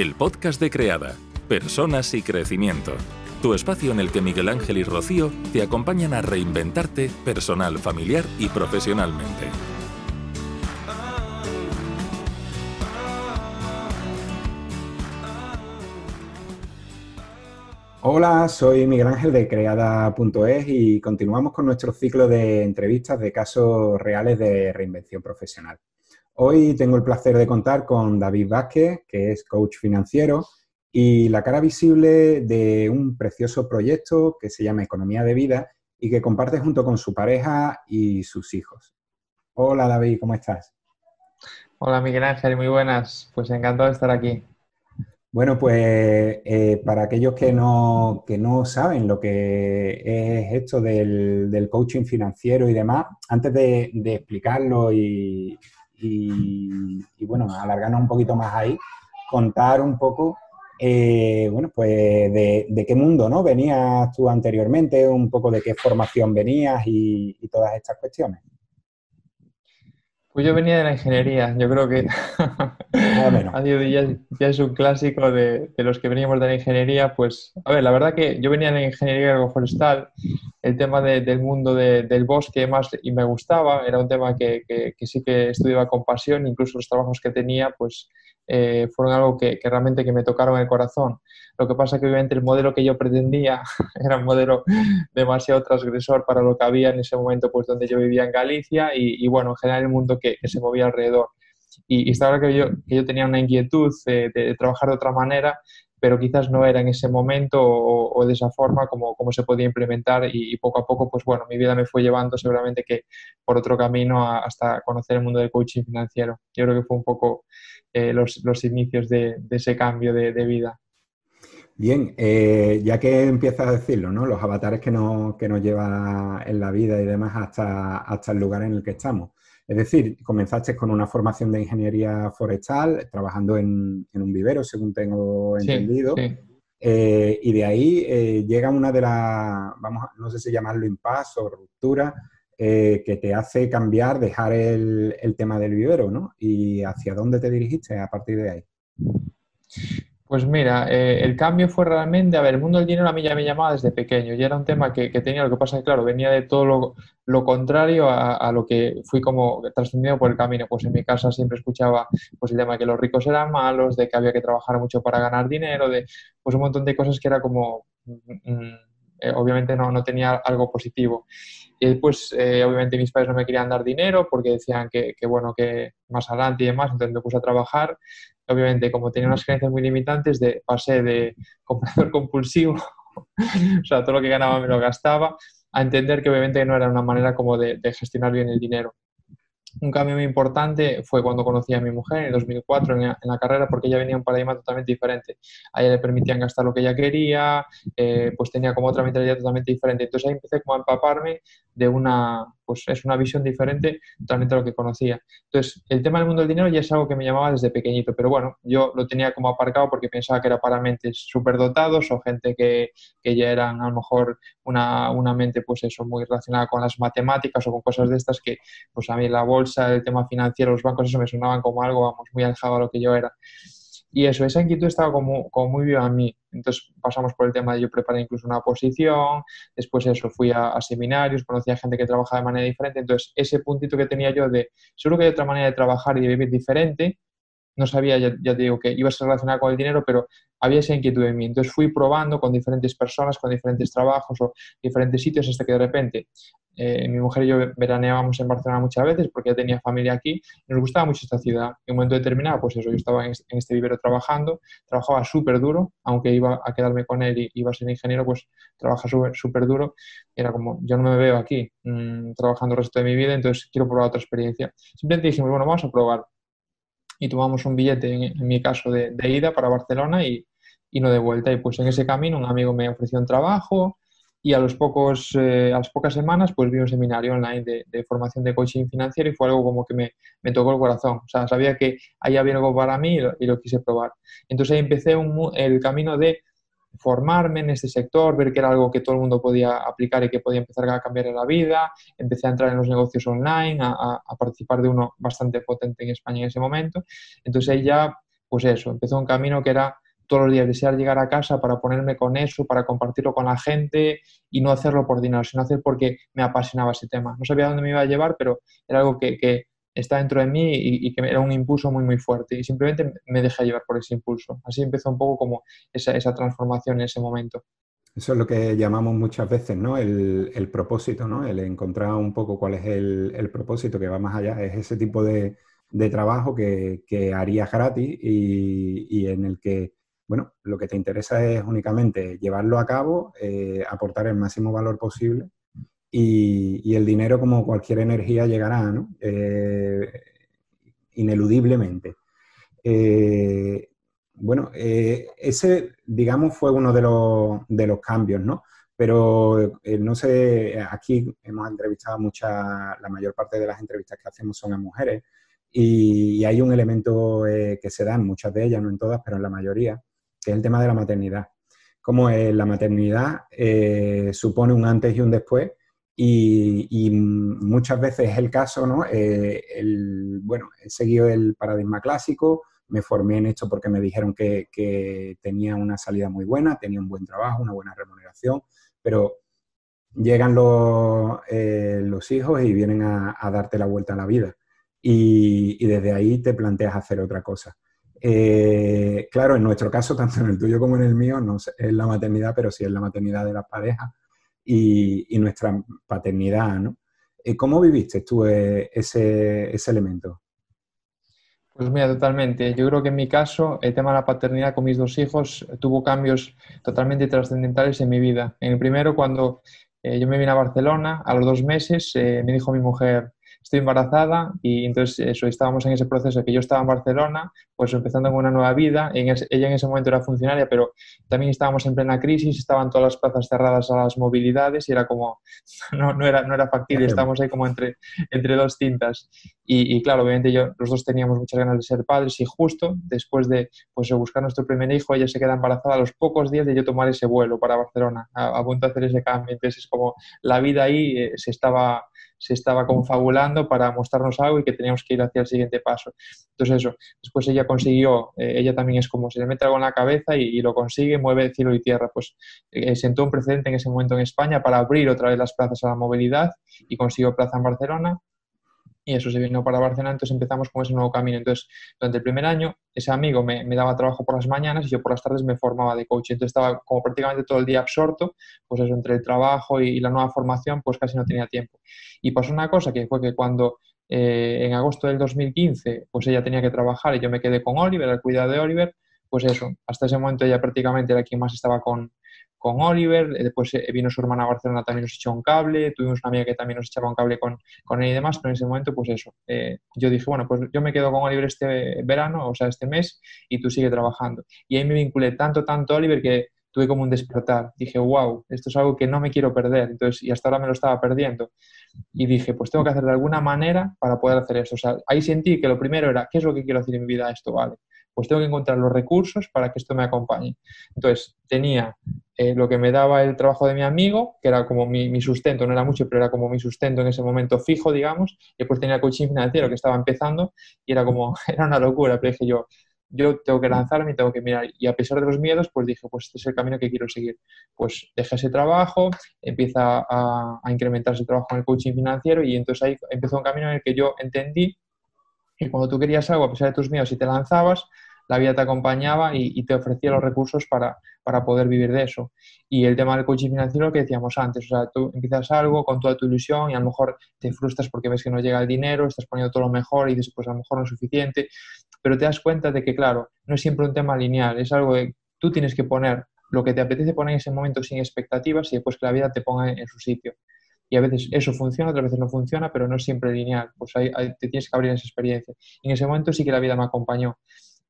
el podcast de Creada, Personas y Crecimiento. Tu espacio en el que Miguel Ángel y Rocío te acompañan a reinventarte personal, familiar y profesionalmente. Hola, soy Miguel Ángel de creada.es y continuamos con nuestro ciclo de entrevistas de casos reales de reinvención profesional. Hoy tengo el placer de contar con David Vázquez, que es coach financiero y la cara visible de un precioso proyecto que se llama Economía de Vida y que comparte junto con su pareja y sus hijos. Hola David, ¿cómo estás? Hola Miguel Ángel, muy buenas. Pues encantado de estar aquí. Bueno, pues eh, para aquellos que no, no, saben lo que es esto del, coaching financiero y demás, antes de, explicarlo y, bueno, alargarnos un poquito más ahí, contar un poco, eh, bueno, pues de, de, qué mundo ¿no? venías tú anteriormente, un poco de qué formación venías y todas estas cuestiones. Pues yo venía de la ingeniería, yo creo que ya, ya, es un clásico de, los que veníamos de la ingeniería, pues a ver, la verdad que yo venía de la ingeniería agroforestal, el tema del mundo del bosque más y me gustaba, era un tema que, que, sí que estudiaba con pasión, incluso los trabajos que tenía, pues eh, fueron algo que, realmente que me tocaron el corazón. Lo que pasa que obviamente el modelo que yo pretendía era un modelo demasiado transgresor para lo que había en ese momento pues donde yo vivía en Galicia y, bueno, en general el mundo que, se movía alrededor. Y, y estaba que yo, que yo tenía una inquietud de, trabajar de otra manera, pero quizás no era en ese momento o, de esa forma como, como se podía implementar y, poco a poco, pues bueno, mi vida me fue llevando seguramente que por otro camino hasta conocer el mundo del coaching financiero. Yo creo que fue un poco eh, los, los, inicios de, ese cambio de, vida. Bien, eh, ya que empiezas a decirlo, ¿no? Los avatares que nos, que nos lleva en la vida y demás hasta, hasta el lugar en el que estamos. Es decir, comenzaste con una formación de ingeniería forestal, trabajando en, un vivero, según tengo entendido. Eh, y de ahí eh, llega una de las, vamos, no sé si llamarlo impasse o ruptura, eh, que te hace cambiar, dejar el, el, tema del vivero, ¿no? ¿Y hacia dónde te dirigiste a partir de ahí? Pues mira, eh, el cambio fue realmente, a ver, el mundo del dinero a mí ya me llamaba desde pequeño y era un tema que, tenía, lo que pasa es que, claro, venía de todo lo, contrario a, lo que fui como trascendido por el camino. Pues en mi casa siempre escuchaba pues el tema de que los ricos eran malos, de que había que trabajar mucho para ganar dinero, de pues un montón de cosas que era como, mm, mm, eh, obviamente no, no tenía algo positivo. Y después, eh, obviamente, mis padres no me querían dar dinero porque decían que, que, bueno, que más adelante y demás, entonces me puse a trabajar obviamente como tenía unas creencias muy limitantes, de, pasé de comprador compulsivo, o sea, todo lo que ganaba me lo gastaba, a entender que obviamente no era una manera como de gestionar bien el dinero. Un cambio muy importante fue cuando conocí a mi mujer en 2004 en la, carrera porque ella venía un paradigma totalmente diferente. A ella le permitían gastar lo que ella quería, eh, pues tenía como otra mentalidad totalmente diferente. Entonces ahí empecé como a empaparme de una, pues es una visión diferente totalmente a lo que conocía. Entonces el tema del mundo del dinero ya es algo que me llamaba desde pequeñito, pero bueno, yo lo tenía como aparcado porque pensaba que era para mentes superdotados o gente que, que ya eran a lo mejor una, una mente pues eso muy relacionada con las matemáticas o con cosas de estas que pues a mí la bolsa, el tema financiero, los bancos, eso me sonaban como algo, vamos, muy alejado a lo que yo era. Y eso, esa inquietud estaba como, como muy viva en mí. Entonces pasamos por el tema de yo preparé incluso una posición, después eso, fui a, seminarios, conocí a gente que trabajaba de manera diferente. Entonces ese puntito que tenía yo de, seguro que hay otra manera de trabajar y de vivir diferente, no sabía, ya, ya, te digo, que iba a ser relacionada con el dinero, pero había esa inquietud en mí. Entonces fui probando con diferentes personas, con diferentes trabajos o diferentes sitios hasta que de repente eh, mi mujer y yo veraneábamos en Barcelona muchas veces porque ya tenía familia aquí. Nos gustaba mucho esta ciudad. En un momento determinado, pues eso, yo estaba en este, vivero trabajando, trabajaba súper duro, aunque iba a quedarme con él y iba a ser ingeniero, pues trabaja súper duro. Era como, yo no me veo aquí mm, trabajando el resto de mi vida, entonces quiero probar otra experiencia. Simplemente dijimos, bueno, vamos a probar. Y tomamos un billete, en, mi caso, de, ida para Barcelona y, y no de vuelta. Y pues en ese camino un amigo me ofreció un trabajo, y a, los pocos, eh, a las pocas semanas pues vi un seminario online de, formación de coaching financiero y fue algo como que me, me, tocó el corazón. O sea, sabía que ahí había algo para mí y lo, quise probar. Entonces ahí empecé el camino de formarme en este sector, ver que era algo que todo el mundo podía aplicar y que podía empezar a cambiar la vida. Empecé a entrar en los negocios online, a, a participar de uno bastante potente en España en ese momento. Entonces ahí ya pues eso, empezó un camino que era todos los días desear llegar a casa para ponerme con eso, para compartirlo con la gente y no hacerlo por dinero, sino hacer porque me apasionaba ese tema. No sabía dónde me iba a llevar, pero era algo que, que está dentro de mí y, que era un impulso muy, muy fuerte. Y simplemente me dejé llevar por ese impulso. Así empezó un poco como esa, esa transformación en ese momento. Eso es lo que llamamos muchas veces, ¿no? El, el propósito, ¿no? El encontrar un poco cuál es el, el, propósito que va más allá. Es ese tipo de, de trabajo que, que, harías gratis y, y, en el que, bueno, lo que te interesa es únicamente llevarlo a cabo, eh, aportar el máximo valor posible y, el dinero, como cualquier energía, llegará, ¿no? Eh, ineludiblemente. Eh, bueno, ese, digamos, fue uno de los, de los cambios, ¿no? Pero no sé, aquí hemos entrevistado muchas, la mayor parte de las entrevistas que hacemos son a mujeres y, hay un elemento que se da en muchas de ellas, no en todas, pero en la mayoría, que es el tema de la maternidad. Como la maternidad supone un antes y un después y, muchas veces es el caso, ¿no? Eh, bueno, he seguido el paradigma clásico, me formé en esto porque me dijeron que, tenía una salida muy buena, tenía un buen trabajo, una buena remuneración, pero llegan los, eh, los hijos y vienen a, darte la vuelta a la vida. Y, desde ahí te planteas hacer otra cosa. Eh, claro, en nuestro caso, tanto en el tuyo como en el mío, no es la maternidad, pero sí es la maternidad de las parejas y, nuestra paternidad, ¿no? Eh, ¿Cómo viviste tú eh, ese, ese elemento? Pues mira, totalmente. Yo creo que en mi caso el tema de la paternidad con mis dos hijos tuvo cambios totalmente trascendentales en mi vida. En el primero, cuando yo me vine a Barcelona, a los dos meses me dijo mi mujer, estoy embarazada y entonces eso, estábamos en ese proceso que yo estaba en Barcelona, pues empezando con una nueva vida, en ella en ese momento era funcionaria, pero también estábamos en plena crisis, estaban todas las plazas cerradas a las movilidades y era como, no, no, era, no era factible, estábamos ahí como entre, entre dos cintas. Y, y, claro, obviamente yo, los dos teníamos muchas ganas de ser padres y justo después de pues, buscar nuestro primer hijo, ella se queda embarazada a los pocos días de yo tomar ese vuelo para Barcelona, a, punto de hacer ese cambio. Entonces es como la vida ahí eh, se estaba se estaba confabulando para mostrarnos algo y que teníamos que ir hacia el siguiente paso. Entonces eso, después ella consiguió, eh, ella también es como se le mete algo en la cabeza y, lo consigue, mueve cielo y tierra, pues eh, sentó un precedente en ese momento en España para abrir otra vez las plazas a la movilidad y consiguió plaza en Barcelona y eso se vino para Barcelona, entonces empezamos con ese nuevo camino. Entonces, durante el primer año, ese amigo me, daba trabajo por las mañanas y yo por las tardes me formaba de coach. Entonces estaba como prácticamente todo el día absorto, pues eso, entre el trabajo y, la nueva formación, pues casi no tenía tiempo. Y pasó una cosa que fue que cuando eh, en agosto del 2015, pues ella tenía que trabajar y yo me quedé con Oliver, el cuidado de Oliver, pues eso, hasta ese momento ella prácticamente era quien más estaba con, con Oliver, eh, después eh, vino su hermana a Barcelona, también nos echó un cable, tuvimos una amiga que también nos echaba un cable con, con él y demás, pero en ese momento, pues eso, eh, yo dije, bueno, pues yo me quedo con Oliver este verano, o sea, este mes, y tú sigue trabajando. Y ahí me vinculé tanto, tanto a Oliver que tuve como un despertar. Dije, wow, esto es algo que no me quiero perder. Entonces, y hasta ahora me lo estaba perdiendo. Y dije, pues tengo que hacer de alguna manera para poder hacer eso. O sea, ahí sentí que lo primero era, ¿qué es lo que quiero hacer en mi vida? Esto vale pues tengo que encontrar los recursos para que esto me acompañe. Entonces, tenía eh, lo que me daba el trabajo de mi amigo, que era como mi, sustento, no era mucho, pero era como mi sustento en ese momento fijo, digamos, y después tenía el coaching financiero que estaba empezando y era como, era una locura, pero dije yo, yo tengo que lanzarme y tengo que mirar. Y a pesar de los miedos, pues dije, pues este es el camino que quiero seguir. Pues dejé ese trabajo, empieza a, a incrementarse el trabajo en el coaching financiero y entonces ahí empezó un camino en el que yo entendí y cuando tú querías algo, a pesar de tus miedos, y te lanzabas, la vida te acompañaba y, te ofrecía los recursos para, para, poder vivir de eso. Y el tema del coaching financiero que decíamos antes, o sea, tú empiezas algo con toda tu ilusión y a lo mejor te frustras porque ves que no llega el dinero, estás poniendo todo lo mejor y dices, pues a lo mejor no es suficiente, pero te das cuenta de que, claro, no es siempre un tema lineal, es algo que tú tienes que poner lo que te apetece poner en ese momento sin expectativas y después que la vida te ponga en su sitio y a veces eso funciona, otras veces no funciona, pero no es siempre lineal, pues ahí, te tienes que abrir esa experiencia. En ese momento sí que la vida me acompañó.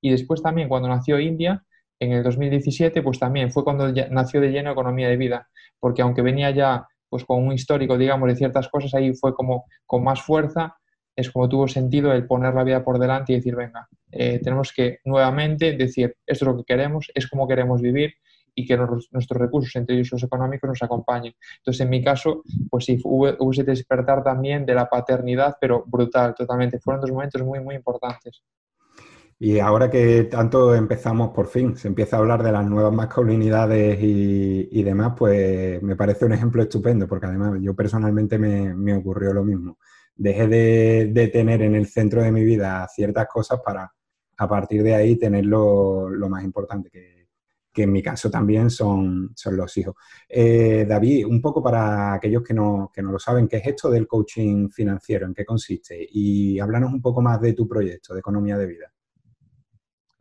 Y después también cuando nació India, en el 2017, pues también fue cuando nació de lleno Economía de Vida, porque aunque venía ya pues con un histórico, digamos, de ciertas cosas, ahí fue como con más fuerza, es como tuvo sentido el poner la vida por delante y decir, venga, eh, tenemos que nuevamente decir, esto es lo que queremos, es como queremos vivir, y que nuestros recursos, entre ellos los económicos, nos acompañen. Entonces, en mi caso, pues sí, hubo, ese despertar también de la paternidad, pero brutal, totalmente. Fueron dos momentos muy, muy importantes. Y ahora que tanto empezamos por fin, se empieza a hablar de las nuevas masculinidades y, demás, pues me parece un ejemplo estupendo, porque además yo personalmente me, ocurrió lo mismo. Dejé de, tener en el centro de mi vida ciertas cosas para a partir de ahí tener lo, más importante, que, en mi caso también son, son los hijos. Eh, David, un poco para aquellos que no, que no lo saben, ¿qué es esto del coaching financiero? ¿En qué consiste? Y háblanos un poco más de tu proyecto de economía de vida.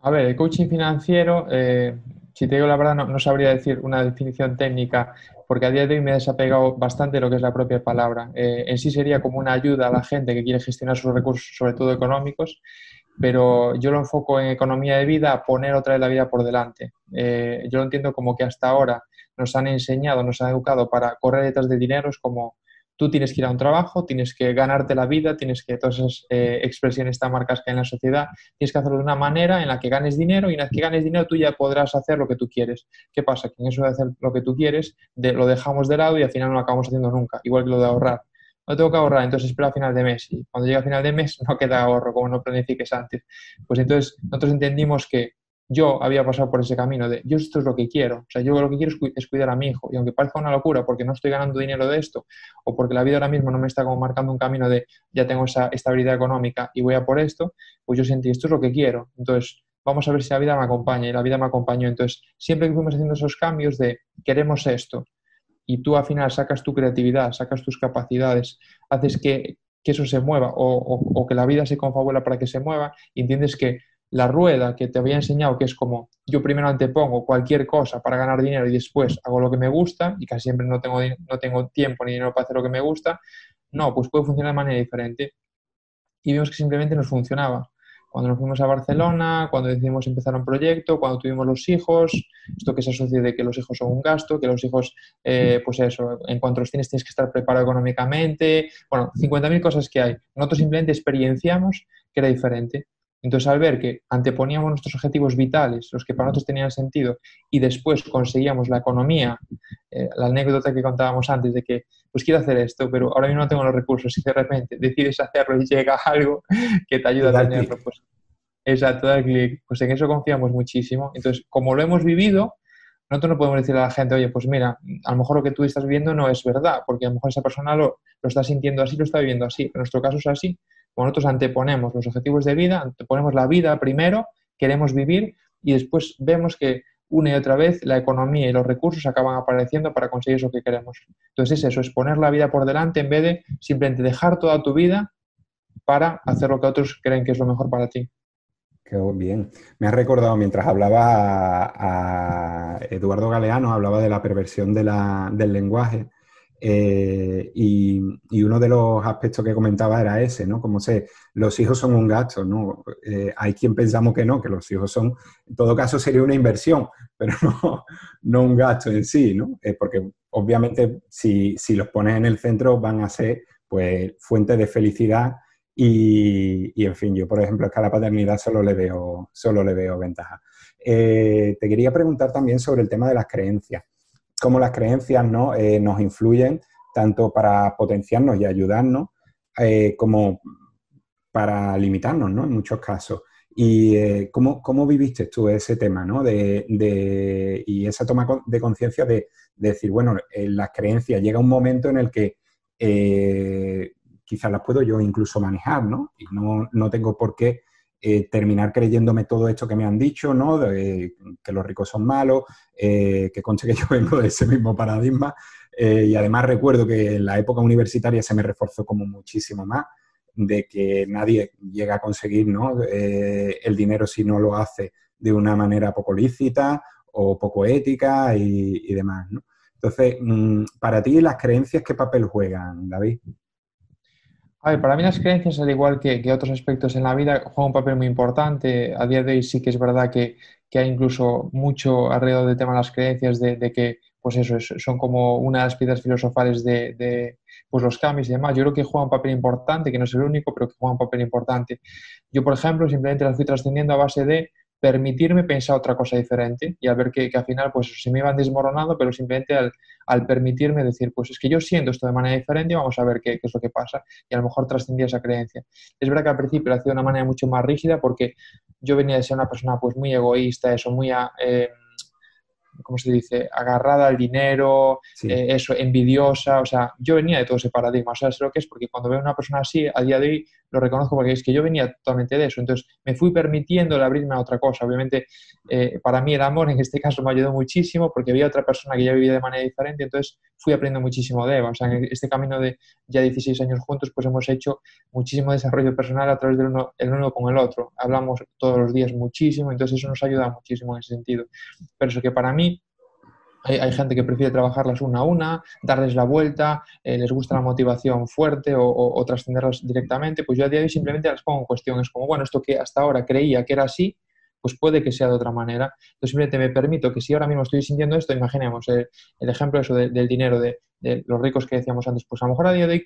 A ver, el coaching financiero, eh, si te digo la verdad, no, sabría decir una definición técnica, porque a día de hoy me he desapegado bastante de lo que es la propia palabra. Eh, en sí sería como una ayuda a la gente que quiere gestionar sus recursos, sobre todo económicos, pero yo lo enfoco en economía de vida, poner otra vez la vida por delante. Eh, yo lo entiendo como que hasta ahora nos han enseñado, nos han educado para correr detrás de dinero, es como tú tienes que ir a un trabajo, tienes que ganarte la vida, tienes que, todas esas eh, expresiones tan marcas que hay en la sociedad, tienes que hacerlo de una manera en la que ganes dinero y una vez que ganes dinero tú ya podrás hacer lo que tú quieres. ¿Qué pasa? Que en eso de hacer lo que tú quieres lo dejamos de lado y al final no lo acabamos haciendo nunca, igual que lo de ahorrar. No tengo que ahorrar, entonces espero a final de mes. Y cuando llega a final de mes no queda ahorro, como no planifiques antes. Pues entonces nosotros entendimos que yo había pasado por ese camino de yo esto es lo que quiero, o sea, yo lo que quiero es, cuidar a mi hijo. Y aunque parezca una locura porque no estoy ganando dinero de esto o porque la vida ahora mismo no me está como marcando un camino de ya tengo esa estabilidad económica y voy a por esto, pues yo sentí esto es lo que quiero, entonces vamos a ver si la vida me acompaña y la vida me acompañó, entonces siempre que fuimos haciendo esos cambios de queremos esto y tú al final sacas tu creatividad, sacas tus capacidades, haces que, eso se mueva o, o que la vida se confabula para que se mueva y entiendes que la rueda que te había enseñado, que es como yo primero antepongo cualquier cosa para ganar dinero y después hago lo que me gusta y casi siempre no tengo, no tengo tiempo ni dinero para hacer lo que me gusta, no, pues puede funcionar de manera diferente. Y vimos que simplemente nos funcionaba. Cuando nos fuimos a Barcelona, cuando decidimos empezar un proyecto, cuando tuvimos los hijos, esto que se asocia de que los hijos son un gasto, que los hijos, eh, pues eso, en cuanto los tienes tienes que estar preparado económicamente, bueno, 50.000 cosas que hay. Nosotros simplemente experienciamos que era diferente. Entonces, al ver que anteponíamos nuestros objetivos vitales, los que para nosotros tenían sentido, y después conseguíamos la economía, eh, la anécdota que contábamos antes de que, pues quiero hacer esto, pero ahora mismo no tengo los recursos, y de repente decides hacerlo y llega algo que te ayuda a tenerlo, pues exacto, da clic, pues en eso confiamos muchísimo. Entonces, como lo hemos vivido, nosotros no podemos decirle a la gente, oye, pues mira, a lo mejor lo que tú estás viviendo no es verdad, porque a lo mejor esa persona lo, lo está sintiendo así, lo está viviendo así, en nuestro caso es así, nosotros anteponemos los objetivos de vida, anteponemos la vida primero, queremos vivir y después vemos que una y otra vez la economía y los recursos acaban apareciendo para conseguir eso que queremos. Entonces es eso, es poner la vida por delante en vez de simplemente dejar toda tu vida para hacer lo que otros creen que es lo mejor para ti. Qué bien. Me has recordado mientras hablaba a, Eduardo Galeano, hablaba de la perversión del lenguaje eh, y, uno de los aspectos que comentaba era ese, ¿no? Como sé, los hijos son un gasto, ¿no? Eh, hay quien pensamos que no, que los hijos son, en todo caso sería una inversión, pero no, no un gasto en sí, ¿no? Eh, porque obviamente si, si, los pones en el centro van a ser, pues, fuente de felicidad y, y, en fin, yo, por ejemplo, es que a la paternidad solo le veo, solo le veo ventaja. te quería preguntar también sobre el tema de las creencias cómo las creencias ¿no? Eh, nos influyen tanto para potenciarnos y ayudarnos eh, como para limitarnos ¿no? en muchos casos. ¿Y eh, ¿cómo, ¿cómo, viviste tú ese tema ¿no? de, de, y esa toma de conciencia de, de, decir, bueno, las creencias llega un momento en el que quizás las puedo yo incluso manejar, ¿no? Y no, no tengo por qué eh, terminar creyéndome todo esto que me han dicho, ¿no? Que los ricos son malos, eh, que conche que yo vengo de ese mismo paradigma. Eh, y además recuerdo que en la época universitaria se me reforzó como muchísimo más de que nadie llega a conseguir ¿no? el dinero si no lo hace de una manera poco lícita o poco ética y, demás. ¿no? Entonces, mm, para ti, ¿las creencias qué papel juegan, David? A ver, para mí las creencias, al igual que, otros aspectos en la vida, juegan un papel muy importante. A día de hoy sí que es verdad que, hay incluso mucho alrededor del tema de las creencias, de, que pues eso, son como una de las piedras filosofales de, pues los cambios y demás. Yo creo que juega un papel importante, que no es el único, pero que juega un papel importante. Yo, por ejemplo, simplemente las fui trascendiendo a base de permitirme pensar otra cosa diferente y al ver que, al final pues se me iban desmoronando, pero simplemente al, al, permitirme decir, pues es que yo siento esto de manera diferente y vamos a ver qué, qué es lo que pasa y a lo mejor trascendía esa creencia. Es verdad que al principio lo hacía de una manera mucho más rígida porque yo venía de ser una persona pues muy egoísta, eso, muy... Eh, ¿cómo se dice?, agarrada al dinero, eh, eso, envidiosa, o sea, yo venía de todo ese paradigma, o sea, sé lo que es, porque cuando veo a una persona así, a día de hoy lo reconozco porque es que yo venía totalmente de eso, entonces me fui permitiendo el abrirme a otra cosa, obviamente eh, para mí el amor en este caso me ayudó muchísimo porque había otra persona que ya vivía de manera diferente, entonces fui aprendiendo muchísimo de Eva, o sea, en este camino de ya 16 años juntos, pues hemos hecho muchísimo desarrollo personal a través del uno, el uno con el otro, hablamos todos los días muchísimo, entonces eso nos ayuda muchísimo en ese sentido, pero eso que para mí hay, gente que prefiere trabajarlas una a una, darles la vuelta, eh, les gusta la motivación fuerte o, trascenderlas directamente. Pues yo a día de hoy simplemente las pongo en cuestión. Es como, bueno, esto que hasta ahora creía que era así, pues puede que sea de otra manera. Entonces simplemente me permito que si ahora mismo estoy sintiendo esto, imaginemos el, ejemplo eso del dinero, de, los ricos que decíamos antes, pues a lo mejor a día de hoy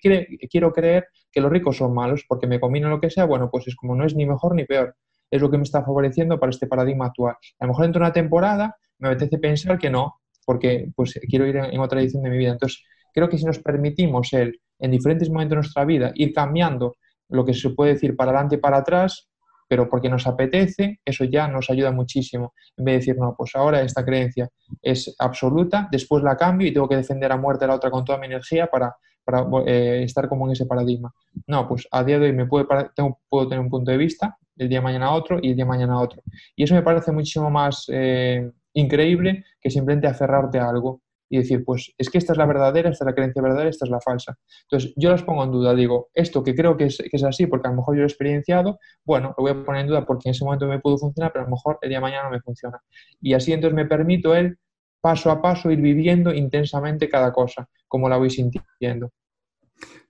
quiero creer que los ricos son malos porque me combino lo que sea, bueno, pues es como no es ni mejor ni peor. Es lo que me está favoreciendo para este paradigma actual. A lo mejor dentro de una temporada me apetece pensar que no, porque pues quiero ir en, otra edición de mi vida. Entonces, creo que si nos permitimos el, en diferentes momentos de nuestra vida ir cambiando lo que se puede decir para adelante y para atrás, pero porque nos apetece, eso ya nos ayuda muchísimo. En vez de decir, no, pues ahora esta creencia es absoluta, después la cambio y tengo que defender a muerte la otra con toda mi energía para, para eh, estar como en ese paradigma. No, pues a día de hoy me puede tengo, puedo tener un punto de vista, el día de mañana otro y el día de mañana otro. Y eso me parece muchísimo más eh, increíble que simplemente aferrarte a algo y decir, pues es que esta es la verdadera, esta es la creencia verdadera, esta es la falsa. Entonces, yo las pongo en duda, digo, esto que creo que es, es así, porque a lo mejor yo lo he experienciado, bueno, lo voy a poner en duda porque en ese momento me pudo funcionar, pero a lo mejor el día de mañana no me funciona. Y así entonces me permito el paso a paso ir viviendo intensamente cada cosa, como la voy sintiendo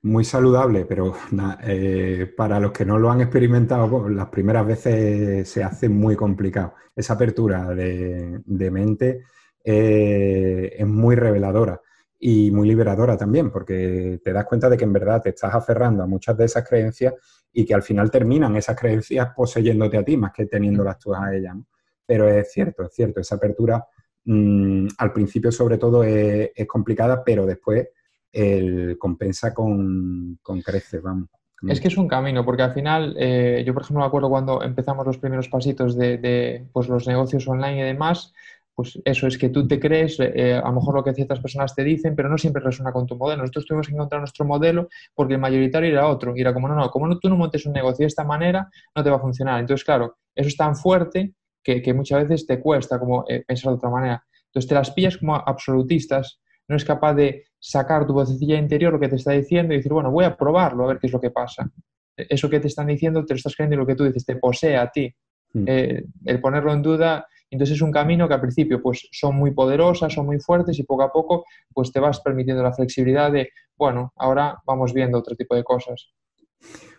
muy saludable, pero eh, para los que no lo han experimentado, las primeras veces se hace muy complicado. Esa apertura de, mente eh, es muy reveladora y muy liberadora también, porque te das cuenta de que en verdad te estás aferrando a muchas de esas creencias y que al final terminan esas creencias poseyéndote a ti más que teniéndolas tú a ellas. Pero es cierto, es cierto, esa apertura mm, al principio sobre todo es complicada, pero después el compensa con, con creces, vamos. Es que es un camino, porque al final, eh, yo por ejemplo me acuerdo cuando empezamos los primeros pasitos de, pues, los negocios online y demás, pues eso es que tú te crees, eh, a lo mejor lo que ciertas personas te dicen, pero no siempre resuena con tu modelo. Nosotros tuvimos que encontrar nuestro modelo porque el mayoritario era otro. Y era como, no, no, como tú no montes un negocio de esta manera, no te va a funcionar. Entonces, claro, eso es tan fuerte que, muchas veces te cuesta como eh, pensar de otra manera. Entonces te las pillas como absolutistas no es capaz de sacar tu vocecilla interior lo que te está diciendo y decir, bueno, voy a probarlo a ver qué es lo que pasa. Eso que te están diciendo te lo estás creyendo y lo que tú dices te posee a ti. Mm. Eh, el ponerlo en duda, entonces es un camino que al principio pues son muy poderosas, son muy fuertes y poco a poco pues te vas permitiendo la flexibilidad de, bueno, ahora vamos viendo otro tipo de cosas.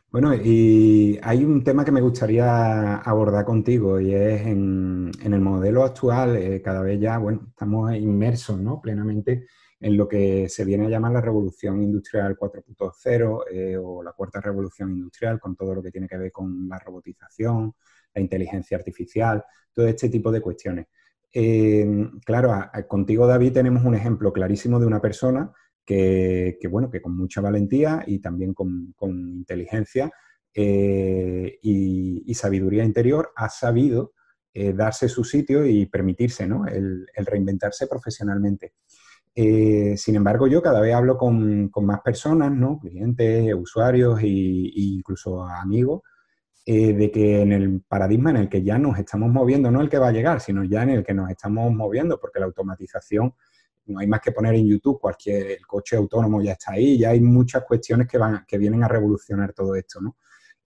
Bueno, y hay un tema que me gustaría abordar contigo y es en, el modelo actual, eh, cada vez ya, bueno, estamos inmersos ¿no? plenamente en lo que se viene a llamar la revolución industrial 4.0 eh, o la cuarta revolución industrial, con todo lo que tiene que ver con la robotización, la inteligencia artificial, todo este tipo de cuestiones. Eh, claro, contigo David tenemos un ejemplo clarísimo de una persona que, bueno, que con mucha valentía y también con, inteligencia eh, y, sabiduría interior ha sabido darse su sitio y permitirse el, reinventarse profesionalmente. Eh, sin embargo, yo cada vez hablo con, más personas, ¿no? clientes, usuarios e incluso amigos, de que en el paradigma en el que ya nos estamos moviendo, no el que va a llegar, sino ya en el que nos estamos moviendo, porque la automatización no hay más que poner en YouTube cualquier, coche autónomo ya está ahí, ya hay muchas cuestiones que, van, que vienen a revolucionar todo esto, ¿no?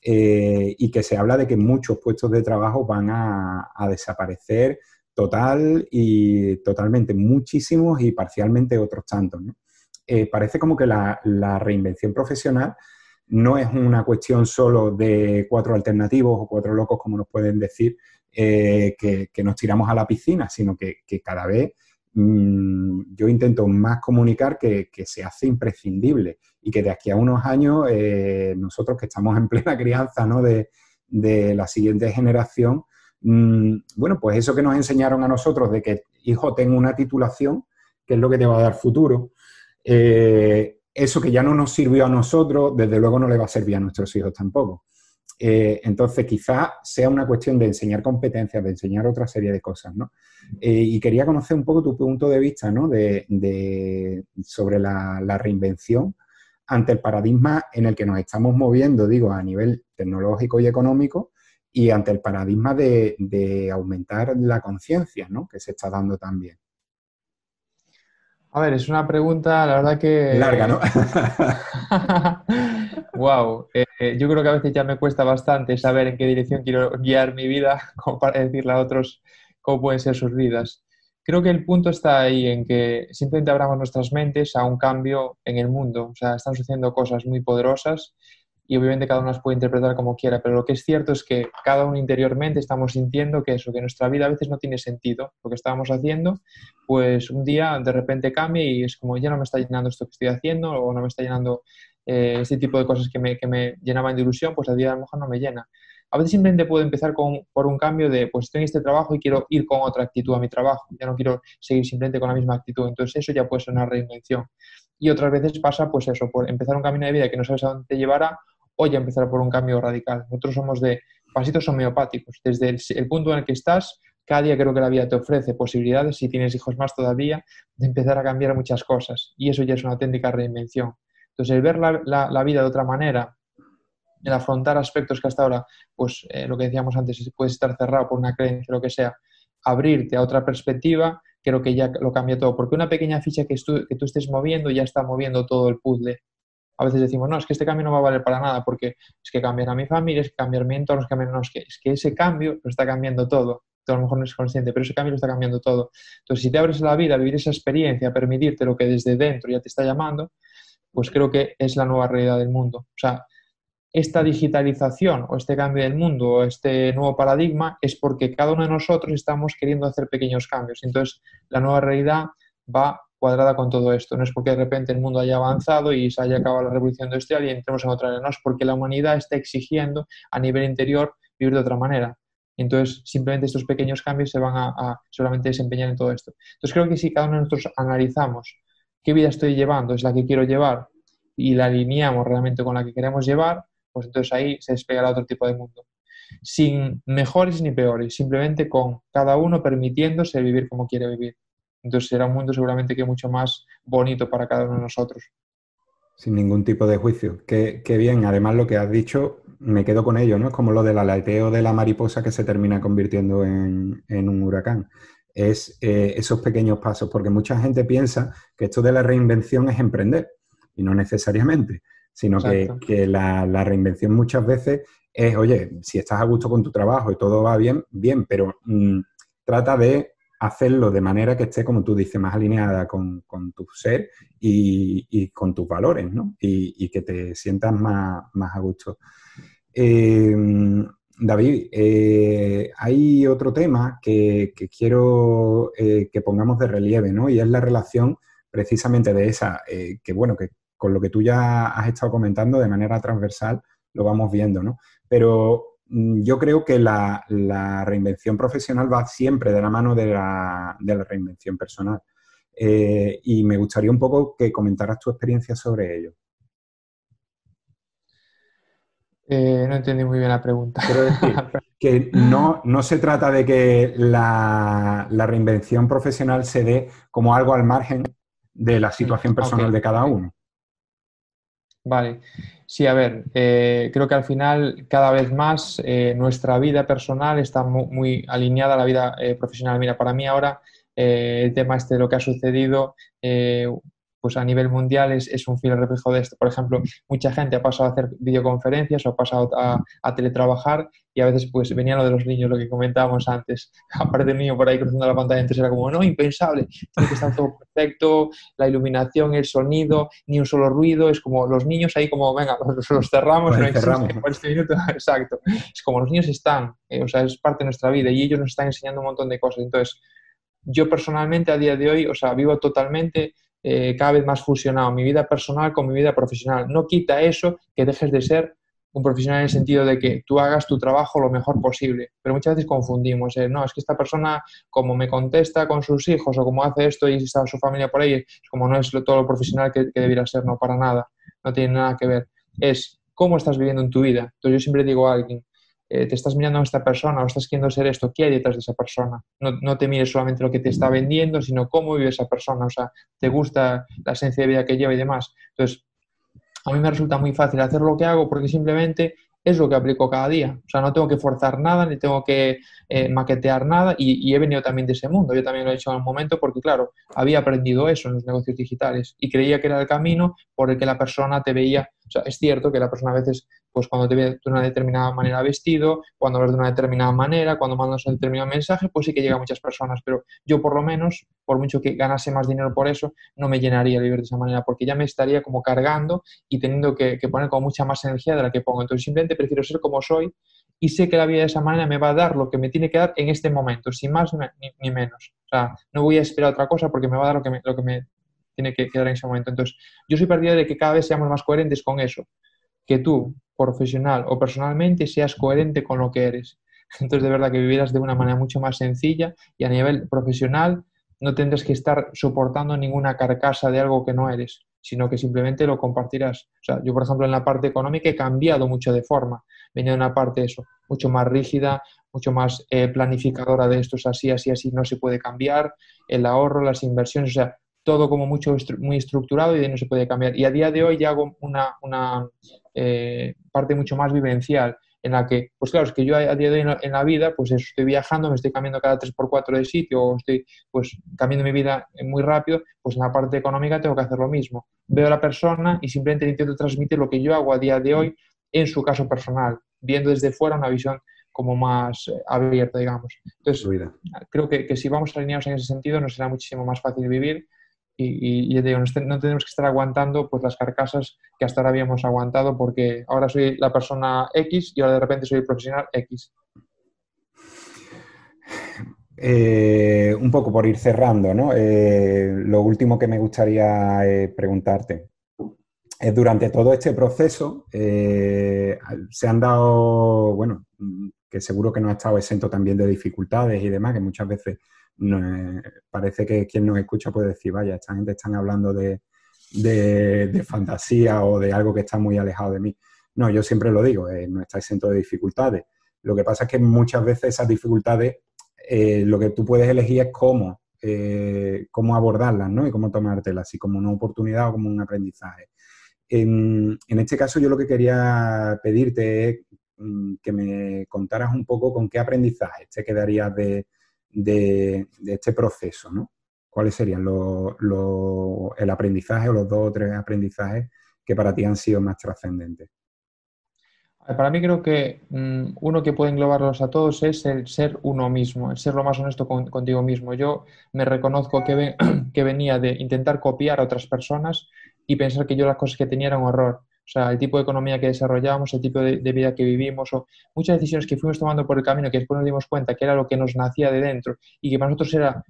Eh, y que se habla de que muchos puestos de trabajo van a, desaparecer total y totalmente, muchísimos y parcialmente otros tantos. Eh, parece como que la, reinvención profesional no es una cuestión solo de cuatro alternativos o cuatro locos, como nos pueden decir, eh, que, nos tiramos a la piscina, sino que, cada vez Mm, yo intento más comunicar que, se hace imprescindible y que de aquí a unos años eh, nosotros que estamos en plena crianza ¿no? de, la siguiente generación, bueno, pues eso que nos enseñaron a nosotros de que, hijo, tengo una titulación, que es lo que te va a dar futuro, eh, eso que ya no nos sirvió a nosotros, desde luego no le va a servir a nuestros hijos tampoco. Eh, entonces, quizá sea una cuestión de enseñar competencias, de enseñar otra serie de cosas, ¿no? Eh, y quería conocer un poco tu punto de vista, ¿no? De, sobre la, reinvención ante el paradigma en el que nos estamos moviendo, digo, a nivel tecnológico y económico, y ante el paradigma de, de aumentar la conciencia, ¿no? Que se está dando también. A ver, es una pregunta, la verdad que... Larga, ¿no? wow. Eh, yo creo que a veces ya me cuesta bastante saber en qué dirección quiero guiar mi vida, como para decirle a otros cómo pueden ser sus vidas. Creo que el punto está ahí en que simplemente abramos nuestras mentes a un cambio en el mundo. O sea, están sucediendo cosas muy poderosas y obviamente cada uno las puede interpretar como quiera, pero lo que es cierto es que cada uno interiormente estamos sintiendo que eso, que nuestra vida a veces no tiene sentido, lo que estábamos haciendo, pues un día de repente cambia y es como ya no me está llenando esto que estoy haciendo o no me está llenando eh, este tipo de cosas que me, que me llenaban de ilusión, pues a día a lo mejor no me llena. A veces simplemente puedo empezar con, por un cambio de, pues estoy en este trabajo y quiero ir con otra actitud a mi trabajo, ya no quiero seguir simplemente con la misma actitud, entonces eso ya puede ser una reinvención. Y otras veces pasa, pues eso, por empezar un camino de vida que no sabes a dónde te llevará ya empezar por un cambio radical. Nosotros somos de pasitos homeopáticos. Desde el, punto en el que estás, cada día creo que la vida te ofrece posibilidades, si tienes hijos más todavía, de empezar a cambiar muchas cosas. Y eso ya es una auténtica reinvención. Entonces, el ver la, vida de otra manera, el afrontar aspectos que hasta ahora, pues eh, lo que decíamos antes, puedes estar cerrado por una creencia, lo que sea, abrirte a otra perspectiva, creo que ya lo cambia todo. Porque una pequeña ficha que, que tú estés moviendo ya está moviendo todo el puzzle a veces decimos, no, es que este cambio no va a valer para nada porque es que cambiar a mi familia, es que cambiar mi entorno, es que cambiar, no, es que, es que ese cambio lo está cambiando todo. Tú a lo mejor no es consciente, pero ese cambio lo está cambiando todo. Entonces, si te abres la vida, a vivir esa experiencia, a permitirte lo que desde dentro ya te está llamando, pues creo que es la nueva realidad del mundo. O sea, esta digitalización o este cambio del mundo o este nuevo paradigma es porque cada uno de nosotros estamos queriendo hacer pequeños cambios. Entonces, la nueva realidad va cuadrada con todo esto. No es porque de repente el mundo haya avanzado y se haya acabado la revolución industrial y entremos en otra era. No es porque la humanidad está exigiendo a nivel interior vivir de otra manera. Entonces, simplemente estos pequeños cambios se van a, solamente desempeñar en todo esto. Entonces, creo que si cada uno de nosotros analizamos qué vida estoy llevando, es la que quiero llevar, y la alineamos realmente con la que queremos llevar, pues entonces ahí se despegará otro tipo de mundo. Sin mejores ni peores, simplemente con cada uno permitiéndose vivir como quiere vivir. Entonces será un mundo seguramente que mucho más bonito para cada uno de nosotros. Sin ningún tipo de juicio. Qué, bien. Además, lo que has dicho, me quedo con ello, ¿no? Es como lo del aleteo de la mariposa que se termina convirtiendo en, un huracán. Es eh, esos pequeños pasos, porque mucha gente piensa que esto de la reinvención es emprender, y no necesariamente, sino que, la, reinvención muchas veces es, oye, si estás a gusto con tu trabajo y todo va bien, bien, pero mm, trata de hacerlo de manera que esté, como tú dices, más alineada con, tu ser y, con tus valores, ¿no? Y, que te sientas más, a gusto. Em, David, eh, hay otro tema que, quiero eh, que pongamos de relieve, ¿no? Y es la relación precisamente de esa, eh, que bueno, que con lo que tú ya has estado comentando de manera transversal lo vamos viendo, ¿no? Pero yo creo que la, reinvención profesional va siempre de la mano de la, reinvención personal. Eh, y me gustaría un poco que comentaras tu experiencia sobre ello. Eh, no entendí muy bien la pregunta. Quiero decir que no, se trata de que la, reinvención profesional se dé como algo al margen de la situación personal de cada uno. Vale. Sí, a ver, eh, creo que al final cada vez más eh, nuestra vida personal está muy, alineada a la vida eh, profesional. Mira, para mí ahora el tema este de lo que ha sucedido pues a nivel mundial es, es, un fiel reflejo de esto. Por ejemplo, mucha gente ha pasado a hacer videoconferencias o ha pasado a, a, teletrabajar y a veces pues venía lo de los niños, lo que comentábamos antes. Aparte el niño por ahí cruzando la pantalla, entonces era como, no, impensable, tiene que estar todo perfecto, la iluminación, el sonido, ni un solo ruido, es como los niños ahí como, venga, los, cerramos, no cerramos. Este exacto. Es como los niños están, eh, o sea, es parte de nuestra vida y ellos nos están enseñando un montón de cosas. Entonces, yo personalmente a día de hoy, o sea, vivo totalmente eh, cada vez más fusionado mi vida personal con mi vida profesional. No quita eso que dejes de ser un profesional en el sentido de que tú hagas tu trabajo lo mejor posible, pero muchas veces confundimos, eh, no, es que esta persona como me contesta con sus hijos o como hace esto y está su familia por ahí, como no es todo lo profesional que, que debiera ser, no, para nada, no tiene nada que ver, es cómo estás viviendo en tu vida. Entonces yo siempre digo a alguien, eh, te estás mirando a esta persona o estás queriendo ser esto, ¿qué hay detrás de esa persona? No, no, te mires solamente lo que te está vendiendo, sino cómo vive esa persona, o sea, te gusta la esencia de vida que lleva y demás. Entonces, a mí me resulta muy fácil hacer lo que hago porque simplemente es lo que aplico cada día. O sea, no tengo que forzar nada, ni tengo que eh, maquetear nada y, he venido también de ese mundo. Yo también lo he hecho en un momento porque, claro, había aprendido eso en los negocios digitales y creía que era el camino por el que la persona te veía. O sea, es cierto que la persona a veces pues cuando te ve de una determinada manera vestido, cuando ves de una determinada manera, cuando mandas un determinado mensaje, pues sí que llega a muchas personas, pero yo por lo menos, por mucho que ganase más dinero por eso, no me llenaría vivir de esa manera, porque ya me estaría como cargando y teniendo que, poner con mucha más energía de la que pongo. Entonces simplemente prefiero ser como soy y sé que la vida de esa manera me va a dar lo que me tiene que dar en este momento, sin más ni, menos. O sea, no voy a esperar otra cosa porque me va a dar lo que me, lo que me tiene que, que dar en ese momento. Entonces, yo soy partidario de que cada vez seamos más coherentes con eso que tú, profesional o personalmente, seas coherente con lo que eres. Entonces, de verdad que vivieras de una manera mucho más sencilla y a nivel profesional no tendrás que estar soportando ninguna carcasa de algo que no eres, sino que simplemente lo compartirás. O sea, yo, por ejemplo, en la parte económica he cambiado mucho de forma. Venía de una parte, eso, mucho más rígida, mucho más eh, planificadora de esto es así, así, así, no se puede cambiar, el ahorro, las inversiones, o sea, todo como mucho muy estructurado y de no se puede cambiar. Y a día de hoy ya hago una, una eh, parte mucho más vivencial en la que, pues claro, es que yo a día de hoy en la, vida, pues estoy viajando, me estoy cambiando cada 3x4 de sitio o estoy pues cambiando mi vida muy rápido, pues en la parte económica tengo que hacer lo mismo. Veo a la persona y simplemente intento transmitir lo que yo hago a día de hoy en su caso personal, viendo desde fuera una visión como más eh, abierta, digamos. Entonces, creo que, que si vamos alineados en ese sentido, nos será muchísimo más fácil vivir y, y, digo, no, tenemos que estar aguantando pues las carcasas que hasta ahora habíamos aguantado porque ahora soy la persona X y ahora de repente soy el profesional X. Eh, un poco por ir cerrando, ¿no? Eh, lo último que me gustaría eh, preguntarte es durante todo este proceso se han dado, bueno, que seguro que no ha estado exento también de dificultades y demás, que muchas veces parece que quien nos escucha puede decir, vaya, esta gente están hablando de, fantasía o de algo que está muy alejado de mí. No, yo siempre lo digo, eh, no está exento de dificultades. Lo que pasa es que muchas veces esas dificultades, eh, lo que tú puedes elegir es cómo, eh, cómo abordarlas, ¿no? Y cómo tomártelas, si como una oportunidad o como un aprendizaje. En, en este caso, yo lo que quería pedirte es mm, que me contaras un poco con qué aprendizaje te quedarías de, de, este proceso, ¿no? ¿Cuáles serían el aprendizaje o los dos o tres aprendizajes que para ti han sido más trascendentes? Para mí creo que mm, uno que puede englobarlos a todos es el ser uno mismo, el ser lo más honesto contigo mismo. Yo me reconozco que, que venía de intentar copiar a otras personas y pensar que yo las cosas que tenía eran un horror. O sea, el tipo de economía que desarrollamos, el tipo de, vida que vivimos, o muchas decisiones que fuimos tomando por el camino que después nos dimos cuenta que era lo que nos nacía de dentro y que para nosotros era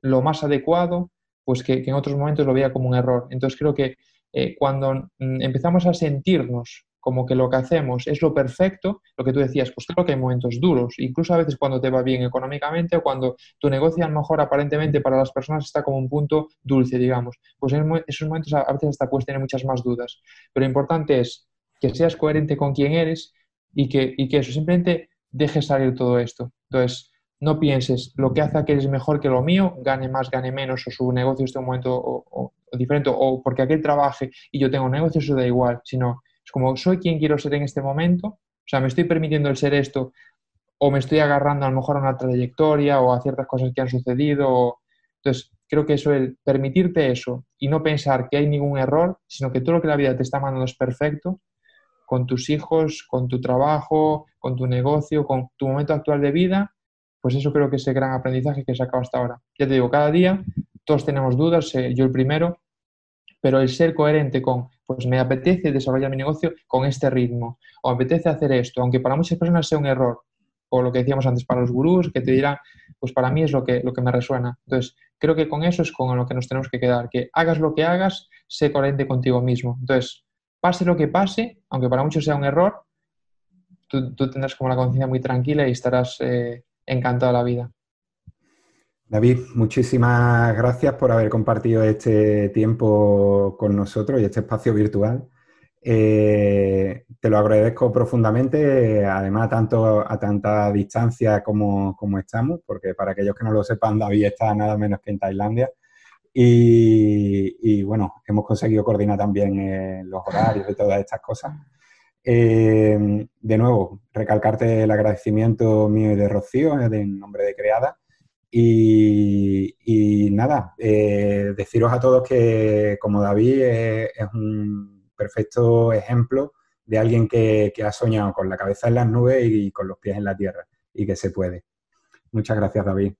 lo más adecuado, pues que, en otros momentos lo veía como un error. Entonces creo que eh, cuando mm, empezamos a sentirnos como que lo que hacemos es lo perfecto, lo que tú decías, pues claro que hay momentos duros, incluso a veces cuando te va bien económicamente o cuando tu negocio a lo mejor aparentemente para las personas está como un punto dulce, digamos, pues en esos momentos a veces hasta puedes tener muchas más dudas. Pero lo importante es que seas coherente con quién eres y que, y que eso, simplemente dejes salir todo esto. Entonces, no pienses lo que hace a que eres mejor que lo mío, gane más, gane menos, o su negocio esté un momento diferente, o porque aquel trabaje y yo tengo un negocio, eso da igual, sino es como soy quien quiero ser en este momento, o sea, me estoy permitiendo el ser esto o me estoy agarrando a lo mejor a una trayectoria o a ciertas cosas que han sucedido. Entonces, creo que eso, el permitirte eso y no pensar que hay ningún error, sino que todo lo que la vida te está mandando es perfecto, con tus hijos, con tu trabajo, con tu negocio, con tu momento actual de vida, pues eso creo que es el gran aprendizaje que he sacado hasta ahora. Ya te digo, cada día todos tenemos dudas, eh, yo el primero, pero el ser coherente con, pues me apetece desarrollar mi negocio con este ritmo, o me apetece hacer esto, aunque para muchas personas sea un error, o lo que decíamos antes para los gurús, que te dirán, pues para mí es lo que, lo que me resuena. Entonces, creo que con eso es con lo que nos tenemos que quedar, que hagas lo que hagas, sé coherente contigo mismo. Entonces, pase lo que pase, aunque para muchos sea un error, tú, tendrás como la conciencia muy tranquila y estarás eh, encantado de la vida. David, muchísimas gracias por haber compartido este tiempo con nosotros y este espacio virtual. Eh, te lo agradezco profundamente, además tanto a tanta distancia como, estamos, porque para aquellos que no lo sepan, David está nada menos que en Tailandia. Y, bueno, hemos conseguido coordinar también eh, los horarios y todas estas cosas. Eh, de nuevo, recalcarte el agradecimiento mío y de Rocío, en nombre de Creada. Y, nada, deciros a todos que como David es un perfecto ejemplo de alguien que, ha soñado con la cabeza en las nubes y con los pies en la tierra y que se puede. Muchas gracias, David.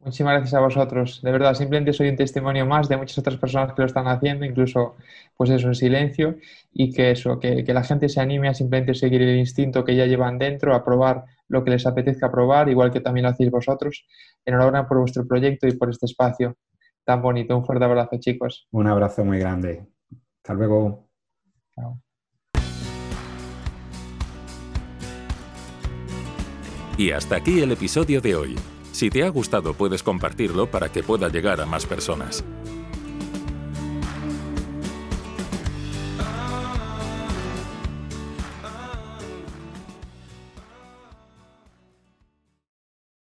Muchísimas gracias a vosotros. De verdad, simplemente soy un testimonio más de muchas otras personas que lo están haciendo, incluso pues eso, en silencio, y que eso, que, que la gente se anime a simplemente seguir el instinto que ya llevan dentro, a probar lo que les apetezca probar, igual que también lo hacéis vosotros. Enhorabuena por vuestro proyecto y por este espacio tan bonito. Un fuerte abrazo, chicos. Un abrazo muy grande. Hasta luego. Y hasta aquí el episodio de hoy. Si te ha gustado puedes compartirlo para que pueda llegar a más personas.